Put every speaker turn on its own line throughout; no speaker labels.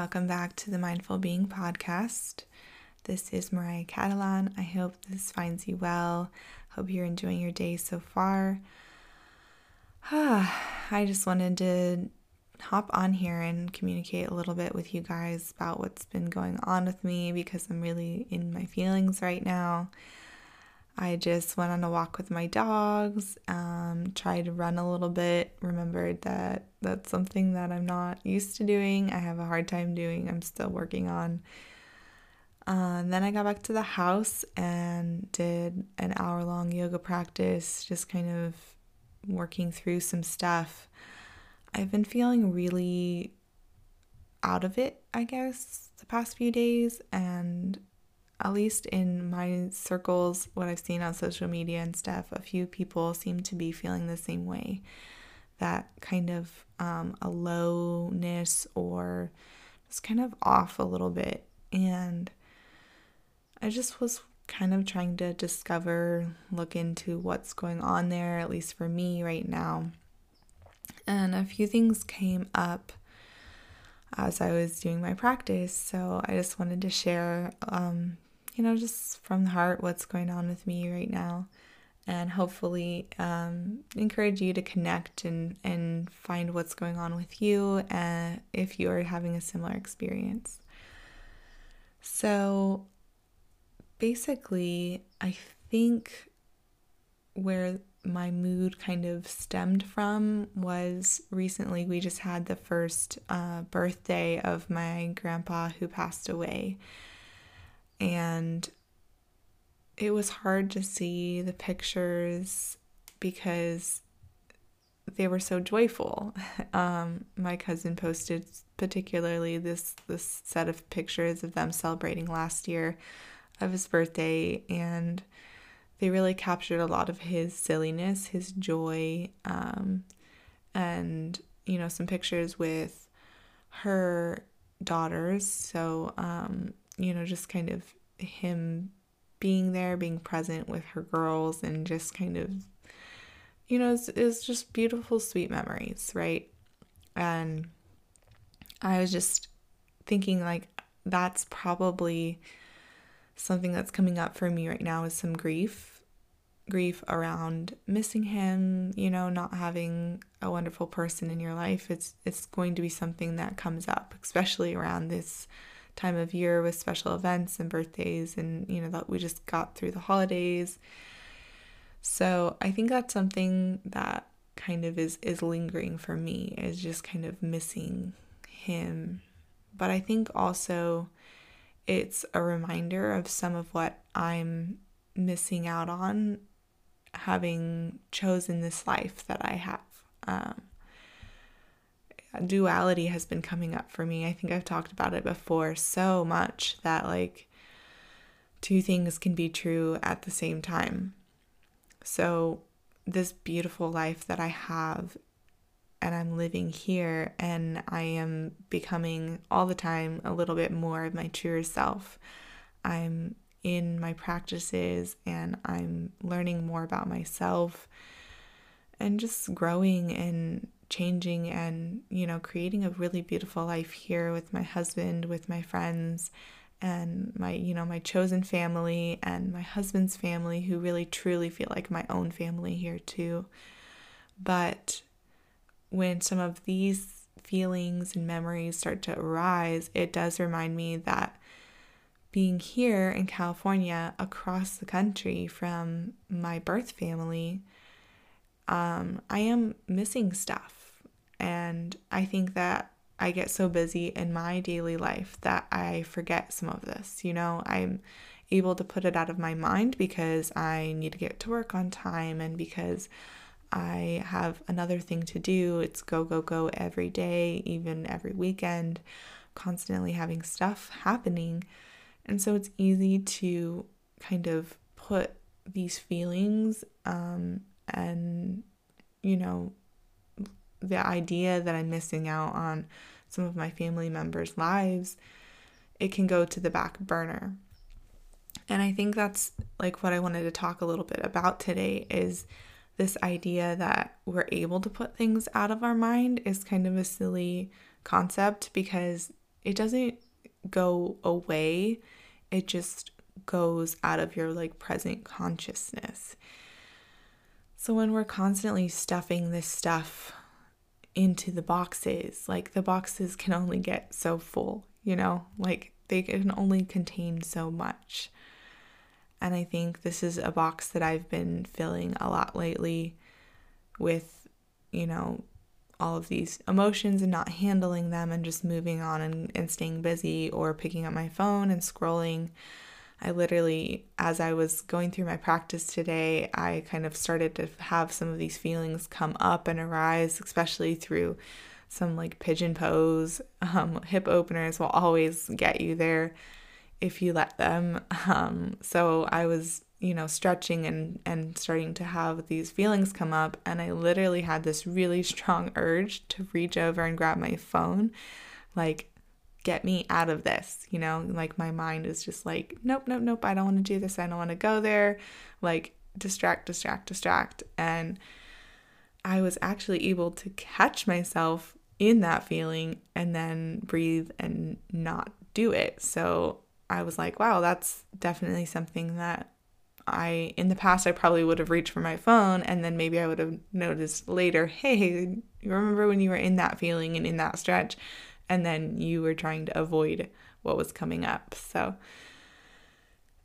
Welcome back to the Mindful Being podcast. This is Mariah Catalan. I hope this finds you well. Hope you're enjoying your day so far. I just wanted to hop on here and communicate a little bit with you guys about what's been going on with me because I'm really in my feelings right now. I just went on a walk with my dogs, um, tried to run a little bit, remembered that that's something that I'm not used to doing. I have a hard time doing, I'm still working on. Uh, then I got back to the house and did an hour long yoga practice, just kind of working through some stuff. I've been feeling really out of it, I guess, the past few days, and at least in my circles, what I've seen on social media and stuff, a few people seem to be feeling the same way. That kind of um, a lowness or just kind of off a little bit. And I just was kind of trying to discover, look into what's going on there, at least for me right now. And a few things came up as I was doing my practice. So I just wanted to share um, you know, just from the heart what's going on with me right now and hopefully um, encourage you to connect and, and find what's going on with you uh, if you are having a similar experience. So basically, I think where my mood kind of stemmed from was recently we just had the first uh, birthday of my grandpa who passed away. And it was hard to see the pictures because they were so joyful. Um, my cousin posted particularly this this set of pictures of them celebrating last year of his birthday, and they really captured a lot of his silliness, his joy, um, and you know some pictures with her daughters. So um, you know, just kind of him being there, being present with her girls, and just kind of, you know, it's, it's just beautiful, sweet memories, right? And I was just thinking, like, that's probably something that's coming up for me right now is some grief grief around missing him you know not having a wonderful person in your life it's it's going to be something that comes up especially around this time of year with special events and birthdays and you know that we just got through the holidays. So i think that's something that kind of is is lingering for me is just kind of missing him. But i think also it's a reminder of some of what i'm missing out on having chosen this life that i have. Um, duality has been coming up for me. I think I've talked about it before so much that like two things can be true at the same time. So, this beautiful life that I have and I'm living here and I am becoming all the time a little bit more of my truer self. I'm in my practices and I'm learning more about myself and just growing and changing and, you know, creating a really beautiful life here with my husband, with my friends, and my, you know, my chosen family and my husband's family who really truly feel like my own family here too. But when some of these feelings and memories start to arise, it does remind me that being here in California across the country from my birth family, um, I am missing stuff. And I think that I get so busy in my daily life that I forget some of this. You know, I'm able to put it out of my mind because I need to get to work on time and because I have another thing to do. It's go, go, go every day, even every weekend, constantly having stuff happening. And so it's easy to kind of put these feelings um, and, you know, the idea that I'm missing out on some of my family members' lives, it can go to the back burner. And I think that's like what I wanted to talk a little bit about today is this idea that we're able to put things out of our mind is kind of a silly concept because it doesn't go away. It just goes out of your like present consciousness. So when we're constantly stuffing this stuff into the boxes, like the boxes can only get so full, you know? Like they can only contain so much. And I think this is a box that I've been filling a lot lately with, you know, all of these emotions and not handling them and just moving on and, and staying busy or picking up my phone and scrolling. I literally, as I was going through my practice today, I kind of started to have some of these feelings come up and arise, especially through some like pigeon pose. Um, hip openers will always get you there if you let them. Um, so I was, you know, stretching and and starting to have these feelings come up, and I literally had this really strong urge to reach over and grab my phone, like get me out of this, you know, like my mind is just like, nope, nope, nope, I don't want to do this, I don't want to go there, like distract, distract, distract, and I was actually able to catch myself in that feeling and then breathe and not do it. So I was like, wow, that's definitely something that I, in the past, I probably would have reached for my phone and then maybe I would have noticed later, hey, you remember when you were in that feeling and in that stretch? And then you were trying to avoid what was coming up. So,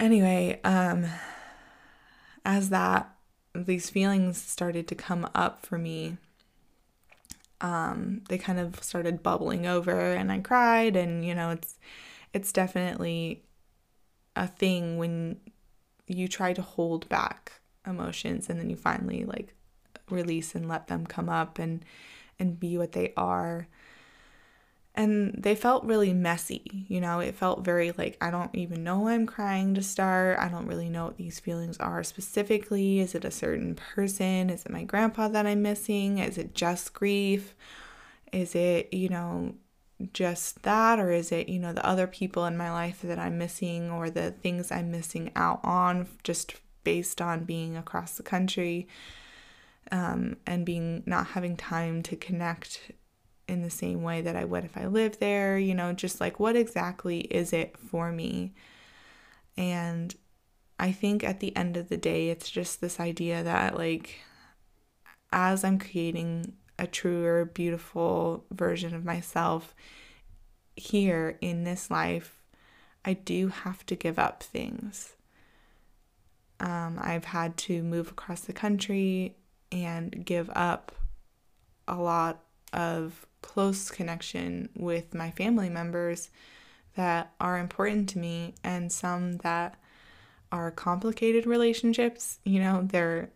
anyway, um, as that, these feelings started to come up for me, um, they kind of started bubbling over and I cried and, you know, it's, it's definitely a thing when you try to hold back emotions and then you finally like release and let them come up and and be what they are and they felt really messy you know? It felt very like i don't even know i'm crying to start. I don't really know what these feelings are specifically. Is it a certain person? Is it my grandpa that i'm missing? Is it just grief? Is it you know just that? Or is it you know the other people in my life that i'm missing or the things i'm missing out on just based on being across the country um, and being not having time to connect in the same way that i would if i lived there you know just like what exactly is it for me and i think at the end of the day it's just this idea that like as i'm creating a truer, beautiful version of myself here in this life, I do have to give up things. Um, I've had to move across the country and give up a lot of close connection with my family members that are important to me and some that are complicated relationships. You know, they're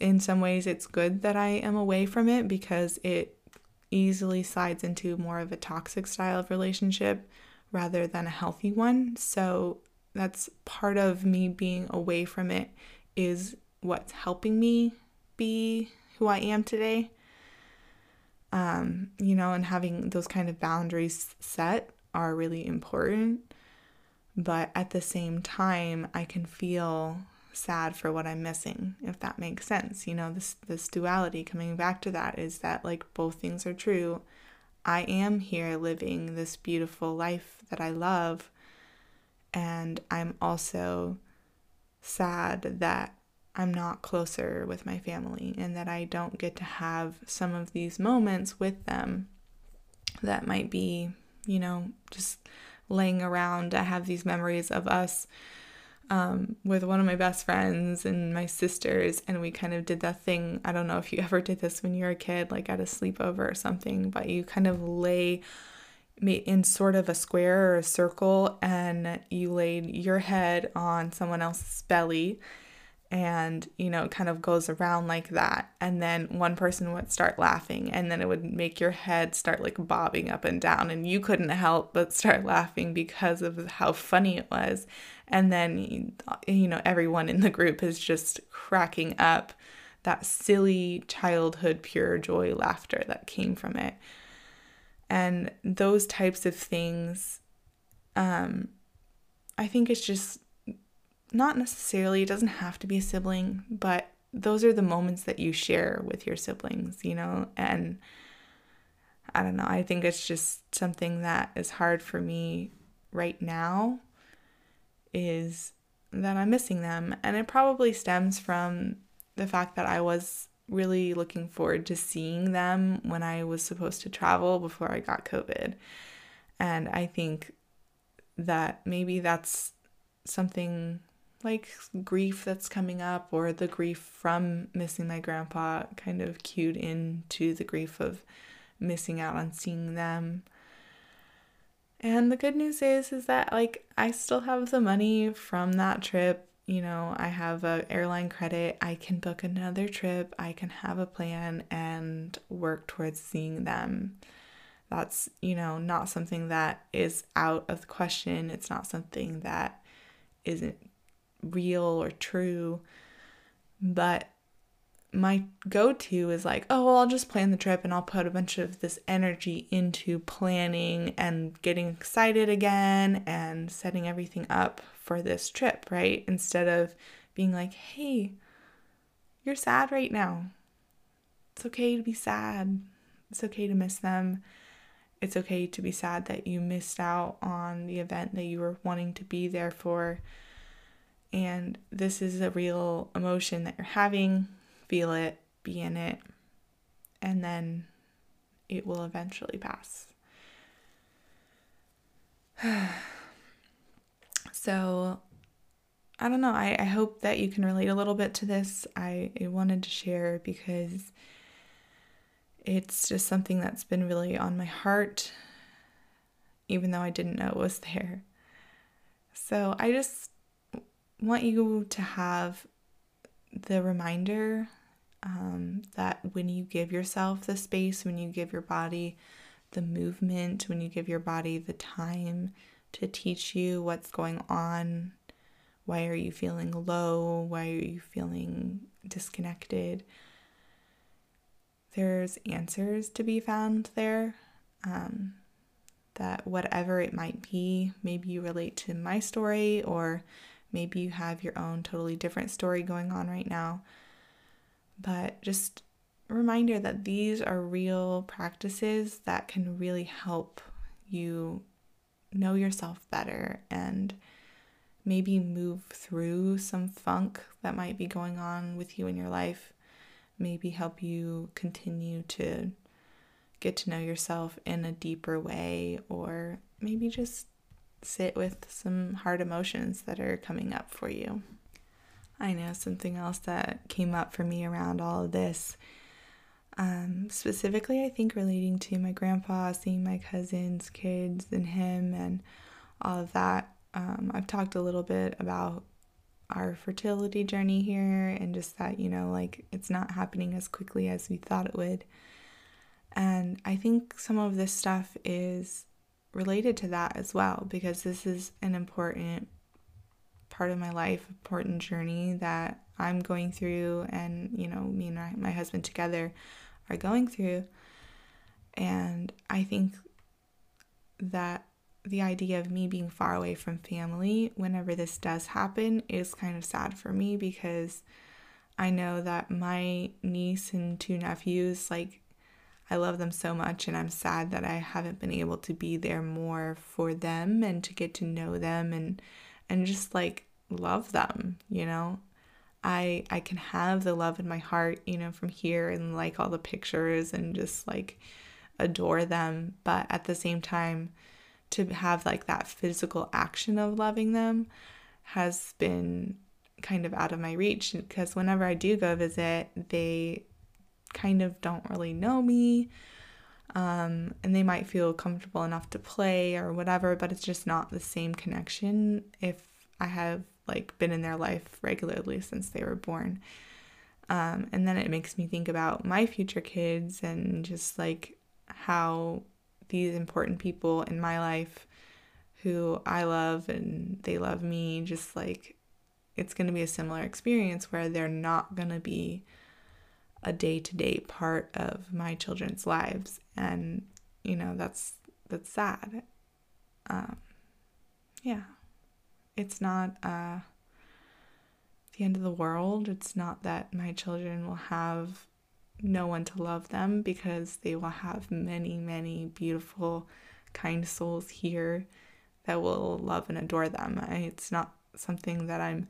in some ways it's good that I am away from it because it easily slides into more of a toxic style of relationship rather than a healthy one. So that's part of me being away from it is what's helping me be who I am today. Um, you know, and having those kind of boundaries set are really important. But at the same time, I can feel sad for what I'm missing, if that makes sense. You know, this this duality coming back to that is that like both things are true. I am here living this beautiful life that I love, and I'm also sad that I'm not closer with my family and that I don't get to have some of these moments with them that might be, you know, just laying around. I have these memories of us um, with one of my best friends and my sisters, and we kind of did that thing. I don't know if you ever did this when you were a kid, like at a sleepover or something, but you kind of lay in sort of a square or a circle, and you laid your head on someone else's belly and you know it kind of goes around like that. And then one person would start laughing and then it would make your head start like bobbing up and down and you couldn't help but start laughing because of how funny it was. And then you know everyone in the group is just cracking up that silly childhood pure joy laughter that came from it. And those types of things um i think it's just not necessarily, it doesn't have to be a sibling, but those are the moments that you share with your siblings, you know, and I don't know. I think it's just something that is hard for me right now is that I'm missing them. And it probably stems from the fact that I was really looking forward to seeing them when I was supposed to travel before I got COVID. And I think that maybe that's something like grief that's coming up or the grief from missing my grandpa kind of cued into the grief of missing out on seeing them. And the good news is is that like I still have the money from that trip. You know, I have a airline credit. I can book another trip. I can have a plan and work towards seeing them. That's, you know, not something that is out of the question. It's not something that isn't real or true. But my go to is like, oh, well, I'll just plan the trip and I'll put a bunch of this energy into planning and getting excited again and setting everything up for this trip, right? Instead of being like, hey, you're sad right now. It's okay to be sad. It's okay to miss them. It's okay to be sad that you missed out on the event that you were wanting to be there for. And this is a real emotion that you're having feel it, be in it, and then it will eventually pass. so, I don't know. I, I hope that you can relate a little bit to this. I, I wanted to share because it's just something that's been really on my heart, even though I didn't know it was there. So, I just want you to have the reminder um, that when you give yourself the space, when you give your body the movement, when you give your body the time to teach you what's going on, why are you feeling low, why are you feeling disconnected, there's answers to be found there. Um, that whatever it might be, maybe you relate to my story, or maybe you have your own totally different story going on right now. But just a reminder that these are real practices that can really help you know yourself better and maybe move through some funk that might be going on with you in your life. Maybe help you continue to get to know yourself in a deeper way, or maybe just sit with some hard emotions that are coming up for you. I know something else that came up for me around all of this. Um, specifically, I think relating to my grandpa, seeing my cousins, kids, and him, and all of that. Um, I've talked a little bit about our fertility journey here and just that, you know, like it's not happening as quickly as we thought it would. And I think some of this stuff is related to that as well because this is an important part of my life, important journey that I'm going through, and you know, me and my, husband together are going through. And I think that the idea of me being far away from family whenever this does happen is kind of sad for me because I know that my niece and two nephews, like, I love them so much, and I'm sad that I haven't been able to be there more for them and to get to know them and and just like love them, you know. I I can have the love in my heart, you know, from here and like all the pictures and just like adore them, but at the same time to have like that physical action of loving them has been kind of out of my reach because whenever I do go visit, they kind of don't really know me. Um, and they might feel comfortable enough to play or whatever, but it's just not the same connection if I have like been in their life regularly since they were born. Um, and then it makes me think about my future kids and just like how these important people in my life who I love and they love me, just like it's going to be a similar experience where they're not going to be a day-to-day part of my children's lives. And you know that's that's sad. Um yeah. It's not uh the end of the world. It's not that my children will have no one to love them because they will have many, many beautiful, kind souls here that will love and adore them. It's not something that I'm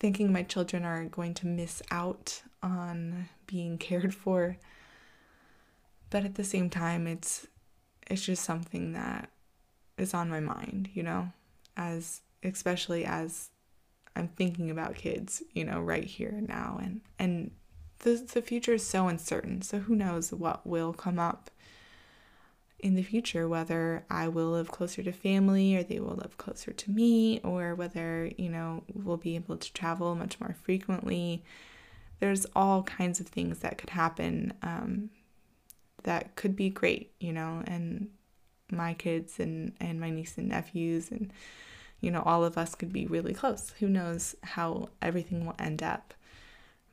thinking my children are going to miss out on being cared for. But at the same time, it's it's just something that is on my mind, you know, as especially as I'm thinking about kids, you know, right here and now and and the the future is so uncertain. So who knows what will come up in the future, whether I will live closer to family or they will live closer to me, or whether, you know, we'll be able to travel much more frequently. There's all kinds of things that could happen um, that could be great, you know, and my kids and, and my niece and nephews and, you know, all of us could be really close. Who knows how everything will end up.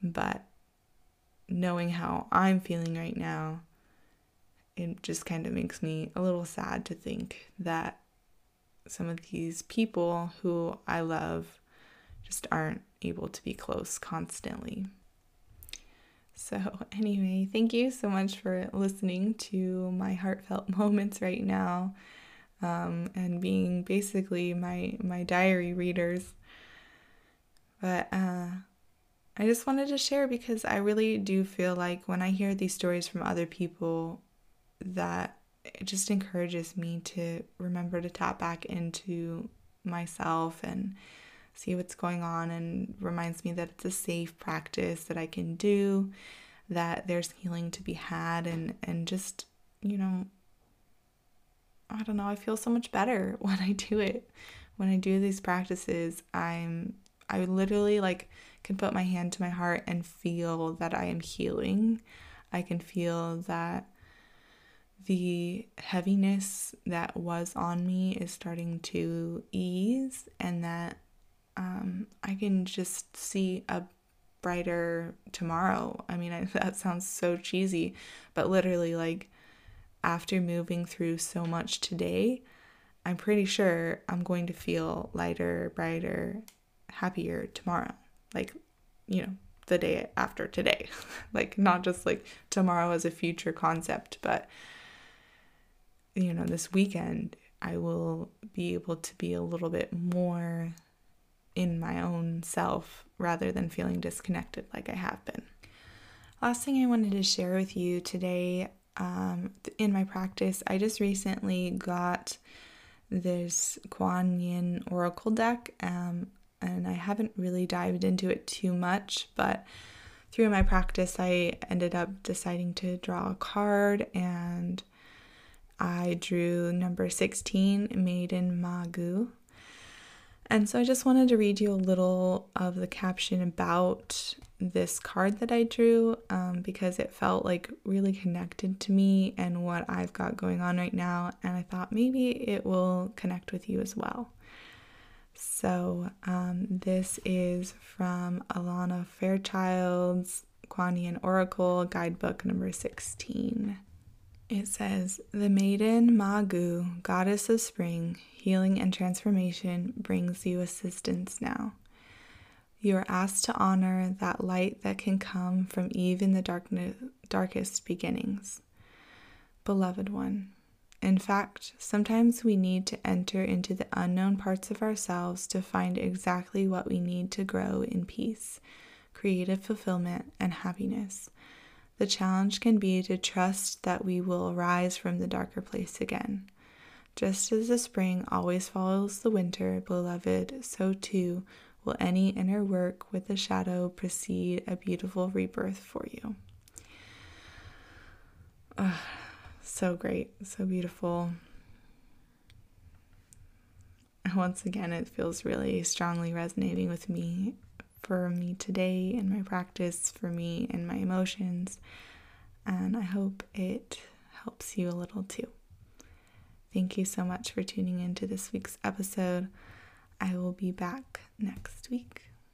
But knowing how I'm feeling right now, it just kind of makes me a little sad to think that some of these people who I love just aren't able to be close constantly. So, anyway, thank you so much for listening to my heartfelt moments right now um, and being basically my, my diary readers. But uh, I just wanted to share because I really do feel like when I hear these stories from other people, that it just encourages me to remember to tap back into myself and see what's going on and reminds me that it's a safe practice that I can do, that there's healing to be had and and just, you know, I don't know, I feel so much better when I do it. When I do these practices, I'm I literally like can put my hand to my heart and feel that I am healing. I can feel that the heaviness that was on me is starting to ease and that um, I can just see a brighter tomorrow. I mean, I, that sounds so cheesy, but literally, like, after moving through so much today, I'm pretty sure I'm going to feel lighter, brighter, happier tomorrow. Like, you know, the day after today. like, not just like tomorrow as a future concept, but you know, this weekend, I will be able to be a little bit more in my own self rather than feeling disconnected like I have been. Last thing I wanted to share with you today um, in my practice, I just recently got this Kuan Yin Oracle deck, um, and I haven't really dived into it too much, but through my practice, I ended up deciding to draw a card and I drew number 16, Maiden Magu. And so I just wanted to read you a little of the caption about this card that I drew um, because it felt like really connected to me and what I've got going on right now. And I thought maybe it will connect with you as well. So um, this is from Alana Fairchild's Kuan Yin Oracle Guidebook number 16. It says, The maiden Magu, goddess of spring, healing, and transformation, brings you assistance now. You are asked to honor that light that can come from even the darkness, darkest beginnings. Beloved one, in fact, sometimes we need to enter into the unknown parts of ourselves to find exactly what we need to grow in peace, creative fulfillment, and happiness the challenge can be to trust that we will rise from the darker place again. Just as the spring always follows the winter, beloved, so too will any inner work with the shadow precede a beautiful rebirth for you. Oh, so great, so beautiful. Once again, it feels really strongly resonating with me for me today in my practice, for me and my emotions. And I hope it helps you a little too. Thank you so much for tuning in to this week's episode. I will be back next week.